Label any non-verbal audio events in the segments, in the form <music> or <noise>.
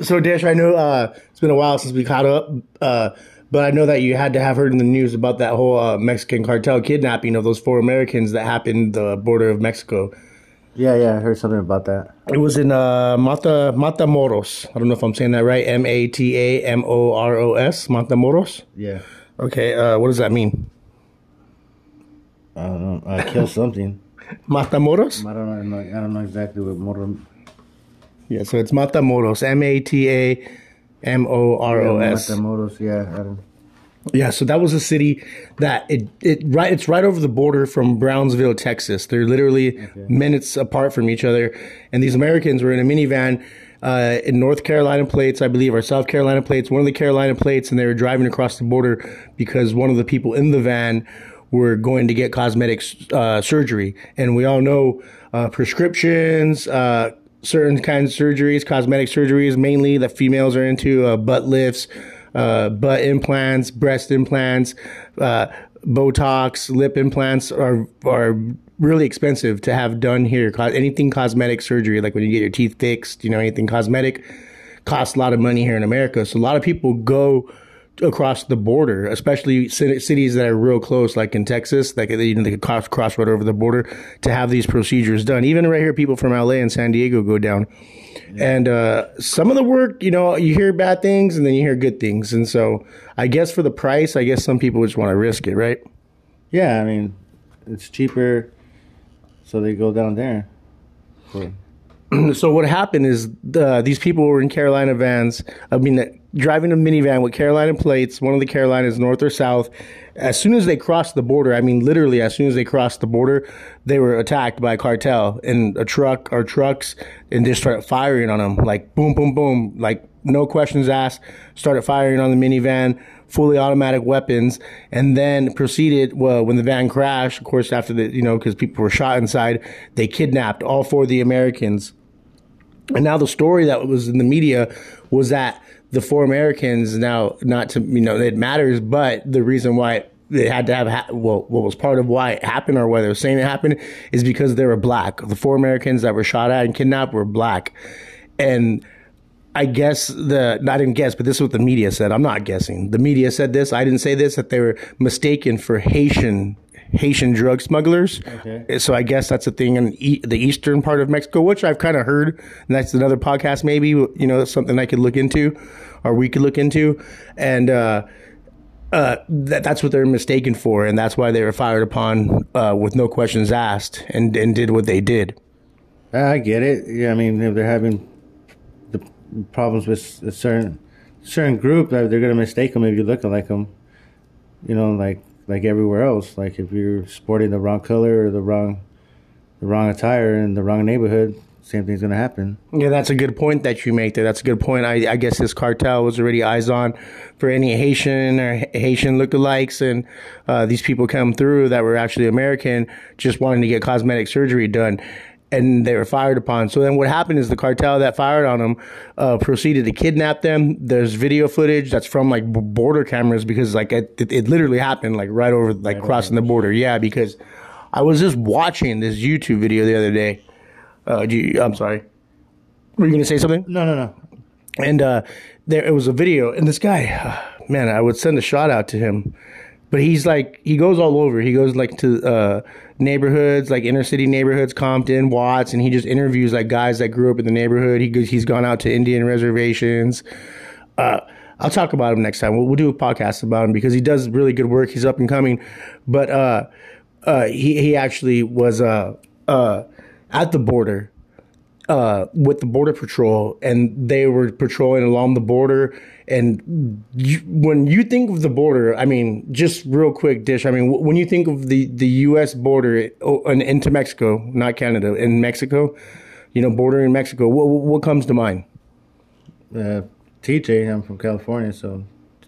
so Dish, I know uh, it's been a while since we caught up, uh, but I know that you had to have heard in the news about that whole uh, Mexican cartel kidnapping of those four Americans that happened the border of Mexico. Yeah, yeah, I heard something about that. It was in uh, Mata Matamoros. I don't know if I'm saying that right. M A T A M O R O S. Matamoros. Yeah. Okay. Uh, what does that mean? I don't know. I killed something. <laughs> Matamoros. I don't know. I don't know exactly what motor. Yeah. So it's Matamoros. M A T A M O R O S. Matamoros. Yeah. Yeah, so that was a city that it it right it's right over the border from Brownsville, Texas. They're literally minutes apart from each other, and these Americans were in a minivan uh, in North Carolina plates, I believe, or South Carolina plates, one of the Carolina plates, and they were driving across the border because one of the people in the van were going to get cosmetic uh, surgery, and we all know uh, prescriptions. Certain kinds of surgeries, cosmetic surgeries, mainly that females are into, uh, butt lifts, uh, butt implants, breast implants, uh, Botox, lip implants are are really expensive to have done here. Anything cosmetic surgery, like when you get your teeth fixed, you know, anything cosmetic, costs a lot of money here in America. So a lot of people go across the border, especially cities that are real close, like in Texas, like you know they could cross cross right over the border to have these procedures done. Even right here, people from LA and San Diego go down. And uh, some of the work, you know, you hear bad things and then you hear good things. And so I guess for the price, I guess some people just want to risk it, right? Yeah, I mean, it's cheaper, so they go down there. For, so what happened is the, these people were in Carolina vans. I mean, uh, driving a minivan with Carolina plates. One of the Carolinas, north or south. As soon as they crossed the border, I mean, literally, as soon as they crossed the border, they were attacked by a cartel in a truck or trucks, and just started firing on them, like boom, boom, boom, like no questions asked. Started firing on the minivan, fully automatic weapons, and then proceeded. Well, when the van crashed, of course, after the you know, because people were shot inside, they kidnapped all four of the Americans. And now the story that was in the media was that the four Americans now not to you know it matters, but the reason why they had to have ha- well what was part of why it happened or why they were saying it happened is because they were black. The four Americans that were shot at and kidnapped were black, and I guess the I didn't guess, but this is what the media said. I'm not guessing. The media said this. I didn't say this. That they were mistaken for Haitian Haitian drug smugglers. Okay. So I guess that's a thing in e- the eastern part of Mexico, which I've kind of heard. And that's another podcast, maybe you know, something I could look into, or we could look into, and. uh uh, that, that's what they're mistaken for, and that's why they were fired upon uh, with no questions asked, and, and did what they did. I get it. Yeah, I mean, if they're having the problems with a certain certain group, they're gonna mistake them if you look like them. You know, like like everywhere else. Like if you're sporting the wrong color or the wrong the wrong attire in the wrong neighborhood, same thing's gonna happen. Yeah, that's a good point that you make there. That's a good point. I, I guess this cartel was already eyes on for any Haitian or Haitian lookalikes, and uh, these people come through that were actually American, just wanting to get cosmetic surgery done. And they were fired upon. So then, what happened is the cartel that fired on them uh, proceeded to kidnap them. There's video footage that's from like border cameras because like it, it, it literally happened like right over like crossing the border. Yeah, because I was just watching this YouTube video the other day. Uh, you, I'm sorry. Were you going to say something? No, no, no. And uh, there it was a video, and this guy, man, I would send a shout out to him, but he's like he goes all over. He goes like to uh, neighborhoods, like inner city neighborhoods, Compton, Watts, and he just interviews like guys that grew up in the neighborhood. He he's gone out to Indian reservations. Uh, I'll talk about him next time. We'll, we'll do a podcast about him because he does really good work. He's up and coming, but uh, uh, he he actually was uh, uh, at the border uh, with the border patrol, and they were patrolling along the border. And you, when you think of the border, I mean, just real quick, dish. I mean, wh- when you think of the the U.S. border oh, and into Mexico, not Canada, in Mexico, you know, bordering Mexico, what what comes to mind? Uh, TJ, I'm from California, so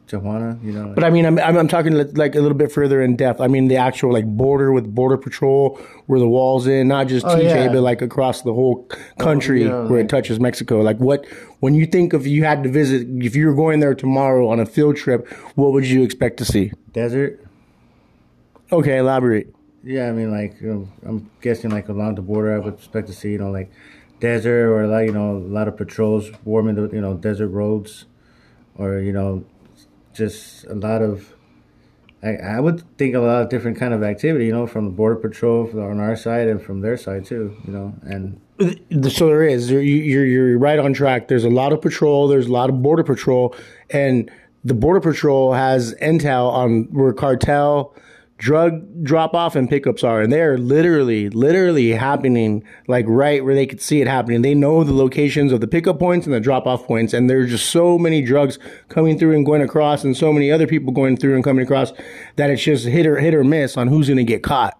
Tijuana, you know. But I mean, I'm, I'm, I'm talking like a little bit further in depth. I mean, the actual like border with border patrol, where the walls in, not just Oh, TJ, yeah. but like across the whole country oh, yeah, where it touches Mexico. Like what, when you think of you had to visit, if you were going there tomorrow on a field trip, what would you expect to see? Desert. Okay, elaborate. Yeah, I mean, like you know, I'm guessing like along the border, I would expect to see you know like desert or like you know a lot of patrols warming the you know desert roads, or you know just a lot of. I, I would think a lot of different kind of activity, you know, from the border patrol on our side and from their side too, you know, and so there is you're, you're you're right on track there's a lot of patrol there's a lot of border patrol and the border patrol has intel on where cartel drug drop off and pickups are and they're literally literally happening like right where they could see it happening they know the locations of the pickup points and the drop off points and there's just so many drugs coming through and going across and so many other people going through and coming across that it's just hit or hit or miss on who's going to get caught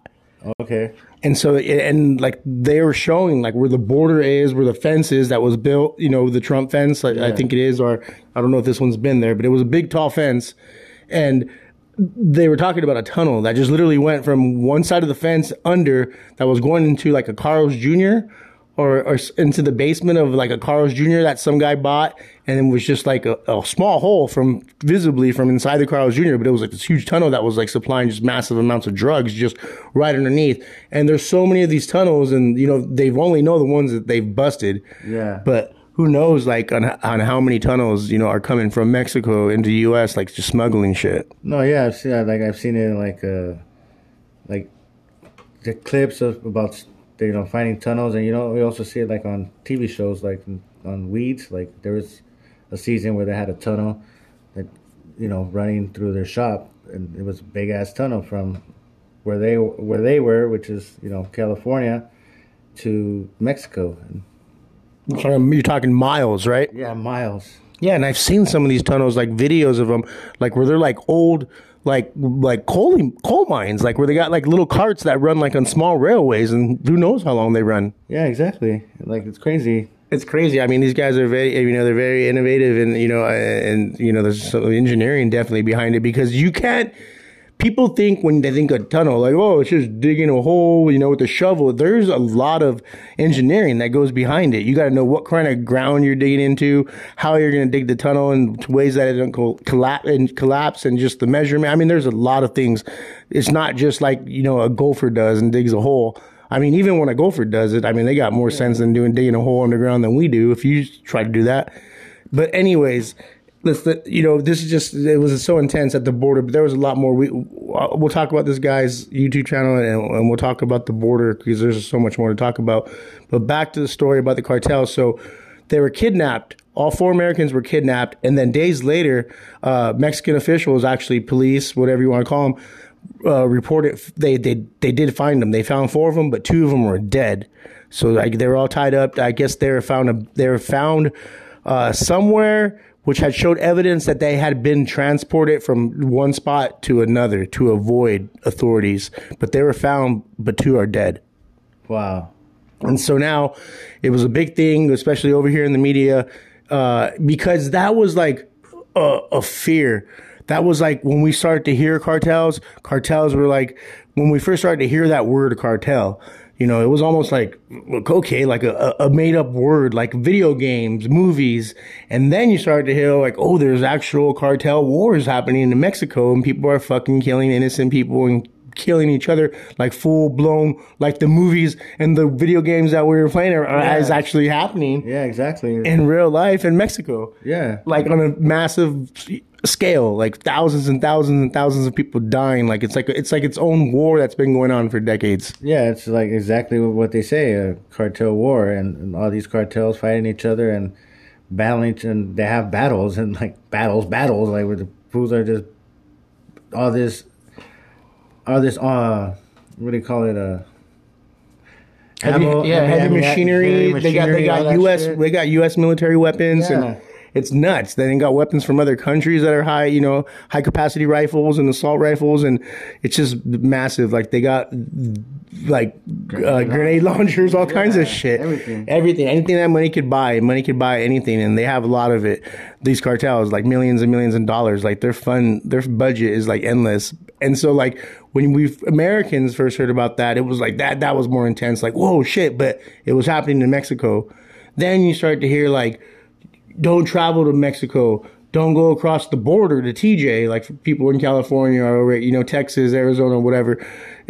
okay and so, and like they were showing like where the border is, where the fence is that was built, you know, the Trump fence, like, yeah. I think it is, or I don't know if this one's been there, but it was a big tall fence. And they were talking about a tunnel that just literally went from one side of the fence under that was going into like a Carl's Jr or, or into the basement of like a Carl's Jr. that some guy bought, and it was just like a, a, small hole from visibly from inside the Carl's Jr. But it was like this huge tunnel that was like supplying just massive amounts of drugs just right underneath. And there's so many of these tunnels, and you know they've only know the ones that they've busted. Yeah. But who knows like on on how many tunnels you know are coming from Mexico into the U.S. like just smuggling shit. No, yeah, I've seen like I've seen it like uh like the clips of about you know finding tunnels, and you know we also see it like on TV shows like on Weeds. Like there was a season where they had a tunnel that you know running through their shop, and it was a big ass tunnel from where they where they were, which is you know California, to Mexico. You're talking miles, right? Yeah, miles. Yeah, and I've seen some of these tunnels, like videos of them, like where they're like old like like coal coal mines, like where they got like little carts that run like on small railways, and who knows how long they run. Yeah, exactly. Like it's crazy. It's crazy. I mean, these guys are very, you know, they're very innovative, and you know, and you know, there's some engineering definitely behind it because you can't people think when they think a tunnel, like, oh, it's just digging a hole, you know, with a shovel. There's a lot of engineering that goes behind it. You got to know what kind of ground you're digging into, how you're going to dig the tunnel and ways that it don't collapse and collapse and just the measurement. I mean, there's a lot of things. It's not just like, you know, a golfer does and digs a hole. I mean, even when a golfer does it, I mean, they got more sense than doing digging a hole underground than we do if you try to do that. But anyways, let's you know this is just it was so intense at the border but there was a lot more. We we'll talk about this guy's youtube channel and, and we'll talk about the border because there's so much more to talk about. But back to the story about the cartel. So they were kidnapped. All four americans were kidnapped. And then days later uh, mexican officials actually police whatever you want to call them uh, reported they, they they did find them. They found four of them but two of them were dead. So like they were all tied up. I guess they were found a, they were found uh, somewhere which had showed evidence that they had been transported from one spot to another to avoid authorities. But they were found, but two are dead. Wow. And so now it was a big thing, especially over here in the media, uh, because that was like a, a fear. That was like when we started to hear cartels, cartels were like, when we first started to hear that word cartel, you know, it was almost like, okay, like a, a made up word, like video games, movies. And then you started to hear like, oh, there's actual cartel wars happening in Mexico and people are fucking killing innocent people and killing each other like full blown, like the movies and the video games that we were playing are, yeah. is actually happening. Yeah, exactly. In real life in Mexico. Yeah. Like on a massive scale, like thousands and thousands and thousands of people dying. Like it's like it's like its own war that's been going on for decades. Yeah, it's like exactly what they say, a cartel war, and, and all these cartels fighting each other and battling, and they have battles and like battles, battles, like where the fools are just all this, all this, uh, what do you call it, uh. Heavy, ammo, yeah, heavy, heavy machinery. Heavy They got they got U.S. Shit. they got U.S. military weapons yeah. and it's nuts. Then got weapons from other countries that are high, you know, high capacity rifles and assault rifles, and it's just massive. Like they got like uh, grenade launchers, all yeah, kinds of shit, everything, everything, anything that money could buy. Money could buy anything, and they have a lot of it. These cartels, like millions and millions of dollars, like their fun, their budget is like endless. And so, like when we Americans first heard about that, it was like that. That was more intense. Like whoa, shit! But it was happening in Mexico. Then you start to hear like don't travel to Mexico. Don't go across the border to TJ, like people in California or, you know, Texas, Arizona, whatever,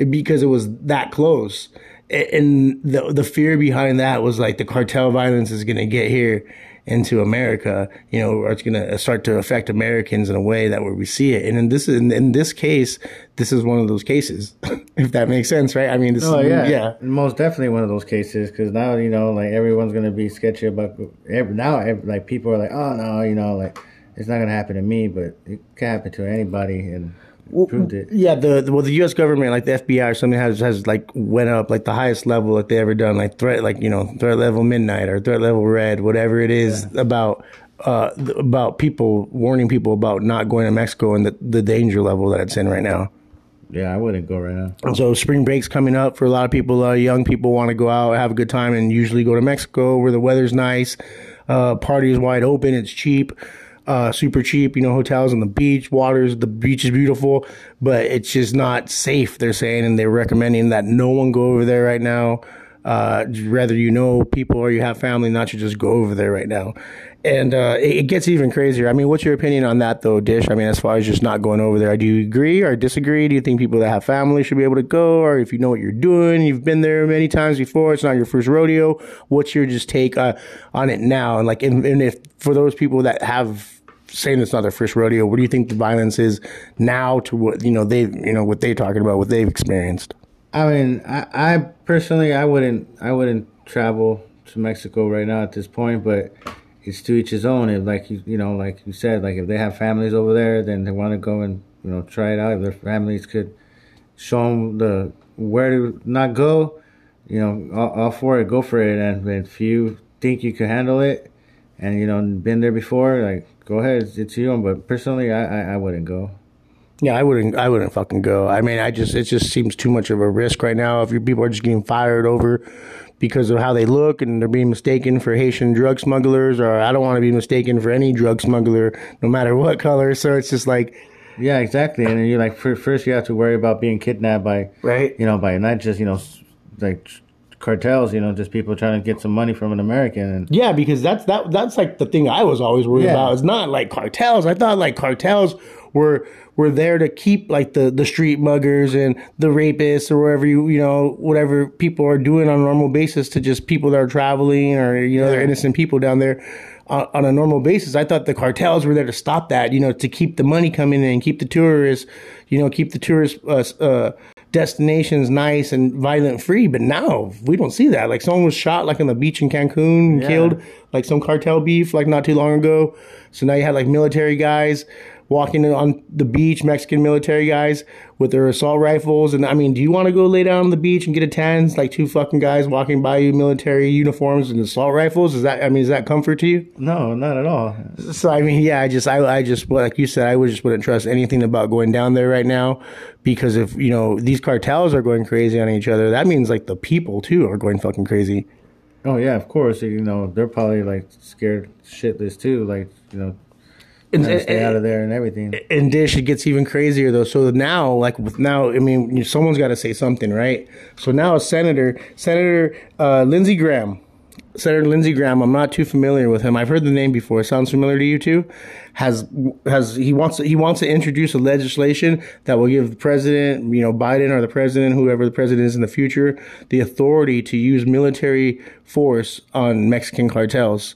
because it was that close. and the the fear behind that was like the cartel violence is to get here into America, you know, it's going to start to affect Americans in a way that where we see it. And in this in, in this case, this is one of those cases, <laughs> if that makes sense, right? I mean, this Oh is, yeah, yeah, most definitely one of those cases because now you know like everyone's gonna be sketchy about every, now. Every, like people are like, oh no, you know, like it's not gonna happen to me, but it can happen to anybody, and proved it. Yeah, the, the well, the U.S. government, like the FBI or something, has has like went up like the highest level that they ever done, like threat, like you know, threat level midnight or threat level red, whatever it is about uh about people warning people about not going to Mexico and the the danger level that it's in right now. Yeah, I wouldn't go right now. So spring break's coming up for a lot of people. Uh, young people want to go out, have a good time, and usually go to Mexico where the weather's nice, uh, wide open, it's cheap, uh, super cheap. You know, hotels on the beach, waters, the beach is beautiful, but it's just not safe. They're saying, and they're recommending that no one go over there right now. Uh, rather you know people or you have family, not to just go over there right now. And uh, it, it gets even crazier. I mean, what's your opinion on that, though, Dish? I mean, as far as just not going over there, do you agree or disagree? Do you think people that have family should be able to go, or if you know what you're doing, you've been there many times before, it's not your first rodeo? What's your just take uh, on it now? And like, and, and if for those people that have saying it's not their first rodeo, what do you think the violence is now to what you know they you know what they're talking about, what they've experienced? I mean, I, I personally, I wouldn't, I wouldn't travel to Mexico right now at this point, but it's to each his own. If like you, you know, like you said, like if they have families over there, then they want to go and you know try it out. If their families could show them the where to not go, you know, all, all for it, go for it. And if you think you can handle it, and you know, been there before, like go ahead, it's, your own. But personally, I, I, I wouldn't go. Yeah, I wouldn't. I wouldn't fucking go. I mean, I just it just seems too much of a risk right now. If you people are just getting fired over because of how they look and they're being mistaken for Haitian drug smugglers, or I don't want to be mistaken for any drug smuggler, no matter what color. So it's just like, Yeah, exactly. And then you like first you have to worry about being kidnapped by right? you know by not just you know like cartels, you know, just people trying to get some money from an American. And Yeah, because that's that that's like the thing I was always worried Yeah. about. It's not like cartels. I thought like cartels were were there to keep like the the street muggers and the rapists or whatever you you know whatever people are doing on a normal basis to just people that are traveling or you know they're innocent people down there on, on a normal basis. I thought the cartels were there to stop that, you know, to keep the money coming in, keep the tourists, you know, keep the tourists uh, uh, destinations nice and violent free. But now we don't see that. Like someone was shot like on the beach in Cancun and Yeah. killed, like some cartel beef, like not too long ago. So now you had like military guys walking on the beach, Mexican military guys with their assault rifles. And I mean, do you want to go lay down on the beach and get a tan? Like two fucking guys walking by you, military uniforms and assault rifles. Is that? I mean, is that comfort to you? no, not at all. So I mean, yeah, I just, I, I just, like you said, I would just wouldn't trust anything about going down there right now, because if you know these cartels are going crazy on each other, that means like the people too are going fucking crazy. Oh yeah, of course. You know, they're probably like scared shitless too. Like you know, And, to stay out of there and everything. in Dish, it gets even crazier though. So now, like with now, I mean, someone's got to say something, right? So now, a Senator Senator uh, Lindsey Graham, Senator Lindsey Graham. I'm not too familiar with him. I've heard the name before. Sounds familiar to you too? Has has he wants he wants to introduce a legislation that will give the president, you know, Biden or the president, whoever the president is in the future, the authority to use military force on Mexican cartels.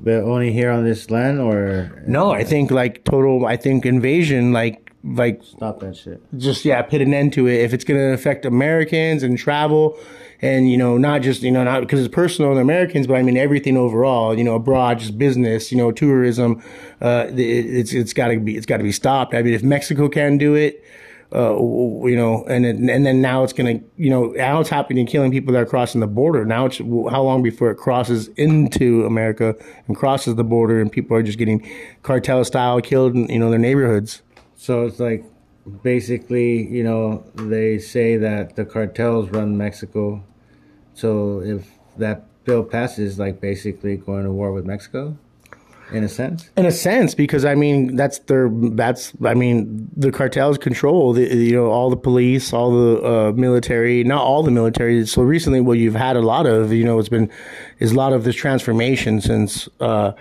But only here on this land, or No, I think like total. I think invasion, like like stop that shit. just yeah put an end to it if it's going to affect americans and travel and you know not just you know not because it's personal to americans but i mean everything overall you know abroad just business you know tourism uh it, it's it's got to be it's got to be stopped i mean if mexico can do it uh, you know, and then, and then now it's gonna, you know, now it's happening, killing people that are crossing the border. Now it's how long before it crosses into America and crosses the border, and people are just getting cartel style killed in, you know, their neighborhoods. So it's like basically, you know, they say that the cartels run Mexico. So if that bill passes, like basically going to war with Mexico, in a sense. in a sense because i mean that's their that's i mean the cartels control the, you know all the police all the uh, military not all the military so recently what you've had a lot of you know it's been is a lot of this transformation since uh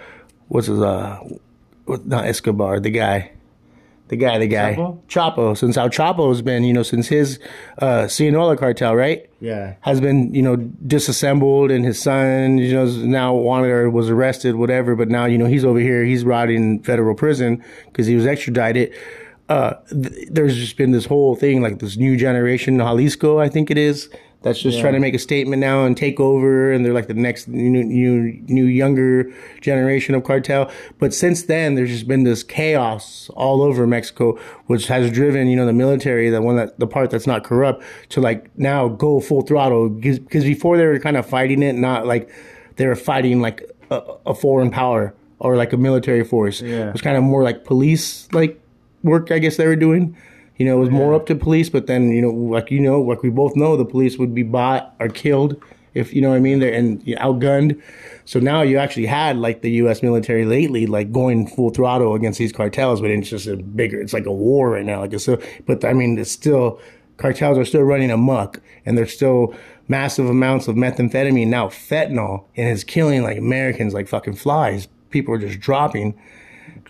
what's his uh not escobar the guy The guy, the guy, Chapo? Chapo. Since how Chapo's been, you know, since his uh, Sinaloa cartel, right? Yeah. has been you know disassembled and his son you know now wanted or was arrested whatever but now you know he's over here he's rotting in federal prison because he was extradited uh th- there's just been this whole thing like this new generation Jalisco I think it is that's just Yeah. trying to make a statement now and take over and they're like the next new new new younger generation of cartel but since then there's just been this chaos all over Mexico which has driven you know the military the one that the part that's not corrupt to like now go full throttle because before they were kind of fighting it not like they were fighting like a, a foreign power or like a military force Yeah. it was kind of more like police like work I guess they were doing you know, it was more up to police, but then, you know, like you know, like we both know, the police would be bought or killed if you know what I mean, they're and you know, outgunned. So now you actually had like the U.S. military lately, like going full throttle against these cartels, but it's just a bigger. It's like a war right now. Like it's so, but I mean, it's still cartels are still running amok, and there's still massive amounts of methamphetamine now, fentanyl, and it's killing like Americans like fucking flies. People are just dropping.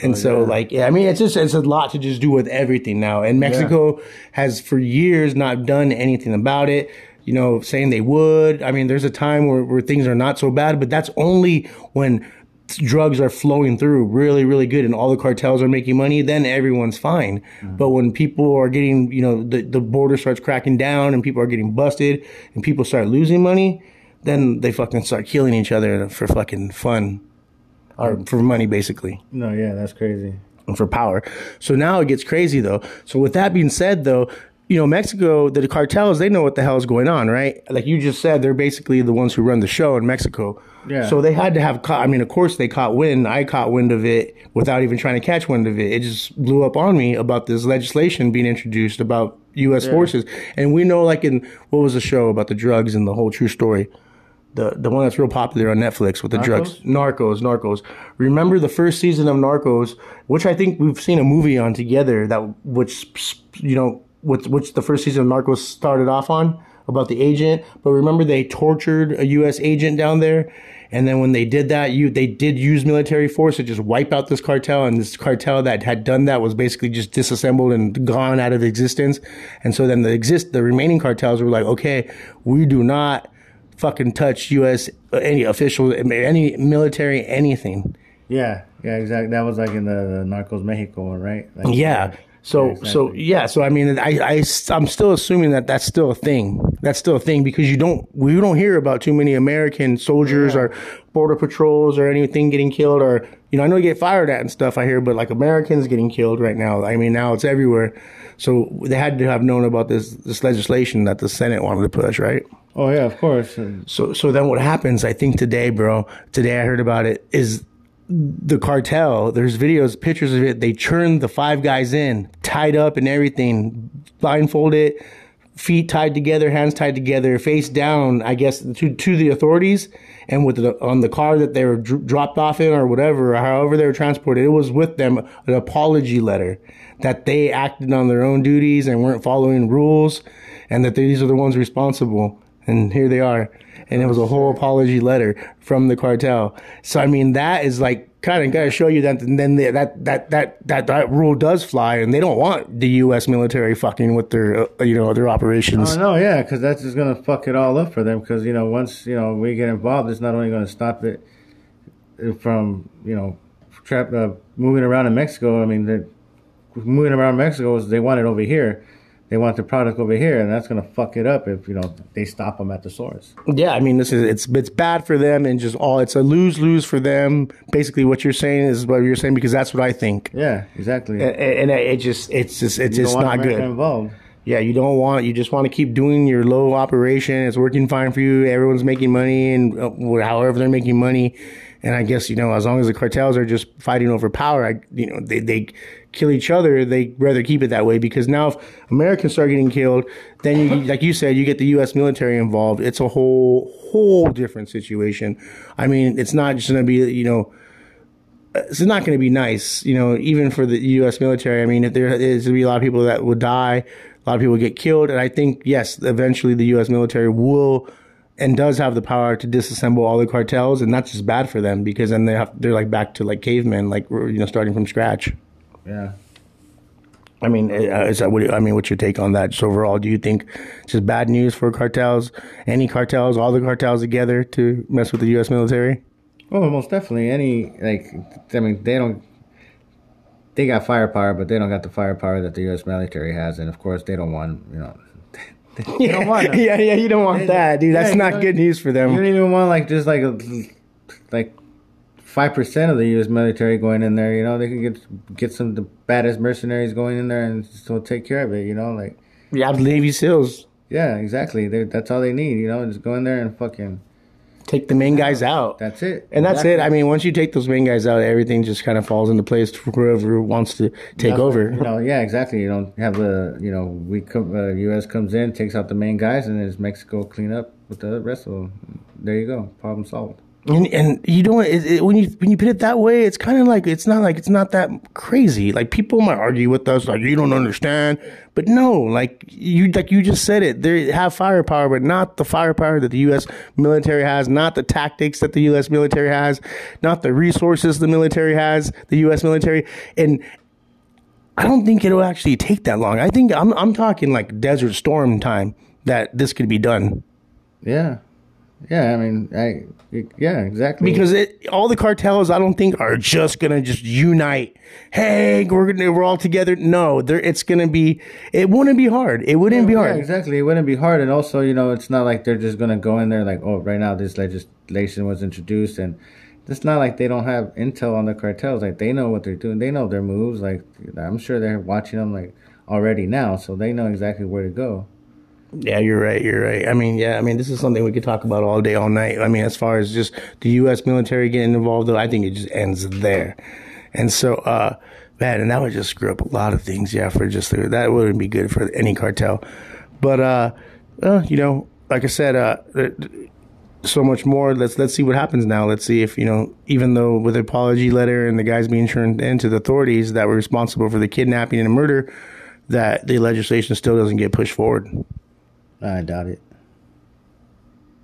And oh, so, like, yeah, I mean, it's just it's a lot to just do with everything now. And Mexico has for years not done anything about it. You know, saying they would. I mean, there's a time where, where things are not so bad, but that's only when drugs are flowing through really, really good and all the cartels are making money, then everyone's fine. Mm. But when people are getting, you know, the, the border starts cracking down and people are getting busted and people start losing money, then they fucking start killing each other for fucking fun or mm. for money, basically No, yeah, that's crazy. and for power. So now it gets crazy though. So with that being said though, you know, Mexico, the cartels, they know what the hell is going on, right? Like you just said, they're basically the ones who run the show in Mexico. Yeah. So they had to have caught, I mean, of course they caught wind. I caught wind of it without even trying to catch wind of it. It just blew up on me about this legislation being introduced about U.S. forces. And we know like in, what was the show about the drugs and the whole true story? The the one that's real popular on Netflix with the drugs. Narcos, Narcos. Remember the first season of Narcos, which I think we've seen a movie on together that which you know which which the first season of Narcos started off on about the agent. But remember they tortured a U.S. agent down there. And then when they did that, you they did use military force to just wipe out this cartel, and this cartel that had done that was basically just disassembled and gone out of existence. And so then the exist the remaining cartels were like, okay, we do not fucking touch U.S. uh, any official, any military, anything. Yeah, yeah, exactly. That was like in the, the Narcos Mexico one, right? Like, Yeah. So Yeah, so yeah. So I mean, I I I'm still assuming that that's still a thing. That's still a thing because you don't we don't hear about too many American soldiers or border patrols or anything getting killed or you know I know you get fired at and stuff I hear, but like Americans getting killed right now. I mean now it's everywhere. So they had to have known about this this legislation that the Senate wanted to push, right? Oh yeah, of course. So so then what happens? I think today, bro. Today I heard about it. Is the cartel? There's videos, pictures of it. They churned the five guys in, tied up and everything, blindfolded, feet tied together, hands tied together, face down. I guess to to the authorities, and with the on the car that they were dr- dropped off in or whatever, or however they were transported, it was with them an apology letter that they acted on their own duties and weren't following rules, and that these are the ones responsible. And here they are. And it was a whole apology letter from the cartel. So I mean, that is like kind of got to show you that then the, that that that that that rule does fly, and they don't want the U.S. military fucking with their uh, you know their operations. Oh no, yeah, because that's just gonna fuck it all up for them. Because you know, once you know we get involved, it's not only gonna stop it from you know trap uh, moving around in Mexico. I mean, moving around Mexico is they want it over here. They want the product over here, and that's gonna fuck it up if you know they stop them at the source. Yeah, I mean, this is it's it's bad for them, and just all it's a lose lose for them. Basically, what you're saying is what you're saying because that's what I think, Yeah, exactly. and, and it just it's just it's just not America good. Involved. Yeah, you don't want. You just want to keep doing your low operation. It's working fine for you. Everyone's making money, and uh, however they're making money. And I guess you know, as long as the cartels are just fighting over power, I, you know, they they kill each other. They rather keep it that way because now if Americans start getting killed, then you, like you said, you get the U.S. military involved. It's a whole whole different situation. I mean, it's not just going to be you know it's not going to be nice, you know, even for the U.S. military. I mean, if there is going to be a lot of people that will die, a lot of people get killed, and I think yes, eventually the U.S. military will and does have the power to disassemble all the cartels, and that's just bad for them because then they have they're like back to like cavemen, like you know, starting from scratch. Yeah. I mean, uh, is that what, I mean, what's your take on that? Just overall, do you think just bad news for cartels? Any cartels, all the cartels together to mess with the U.S. military? Oh, most definitely. Any like, I mean, they don't. They got firepower, but they don't got the firepower that the U.S. military has, and of course, they don't want you know. They don't want <laughs> yeah, yeah, you don't want that, dude. That's Yeah, not good news for them. You don't even want like just like a, like five percent of the U.S. military going in there. You know, they could get get some of the baddest mercenaries going in there and still take care of it. You know, like Yeah, Navy SEALs yeah, exactly. They, that's all they need. You know, just go in there and fucking. Take the main guys out. That's it. And that's Exactly. it. I mean, once you take those main guys out, everything just kind of falls into place for whoever wants to take over. You know, yeah, exactly. You don't have the, you know, we come, uh, U.S. comes in, takes out the main guys, and then it's Mexico clean up with the rest of them. There you go, problem solved. And, and you don't it, it, when you when you put it that way, it's kind of like it's not like it's not that crazy. Like people might argue with us, like you don't understand, but no, like you like you just said it. They have firepower, but not the firepower that the U.S. military has, not the tactics that the U.S. military has, not the resources the military has, the U.S. military, and I don't think it'll actually take that long. I think I'm I'm talking like Desert Storm time that this could be done. Yeah, yeah. I mean, I, yeah, exactly. because it, all the cartels I don't think are just gonna just unite. Hey, we're gonna we're all together. No, there it's gonna be. It wouldn't be hard. It wouldn't be Yeah, hard. exactly. It wouldn't be hard, and also, you know, it's not like they're just gonna go in there like, oh, right now this legislation was introduced, and it's not like they don't have intel on the cartels. Like they know what they're doing. They know their moves. Like I'm sure they're watching them like already now, so they know exactly where to go. Yeah, you're right. You're right. I mean, yeah. I mean, this is something we could talk about all day, all night. I mean, as far as just the U.S. military getting involved, I think it just ends there. And so, uh, man, and that would just screw up a lot of things. Yeah, for just that wouldn't be good for any cartel. But uh, uh you know, like I said, uh. so much more. Let's let's see what happens now. Let's see if you know, even though with the apology letter and the guys being turned into the authorities that were responsible for the kidnapping and the murder, that the legislation still doesn't get pushed forward. I doubt it.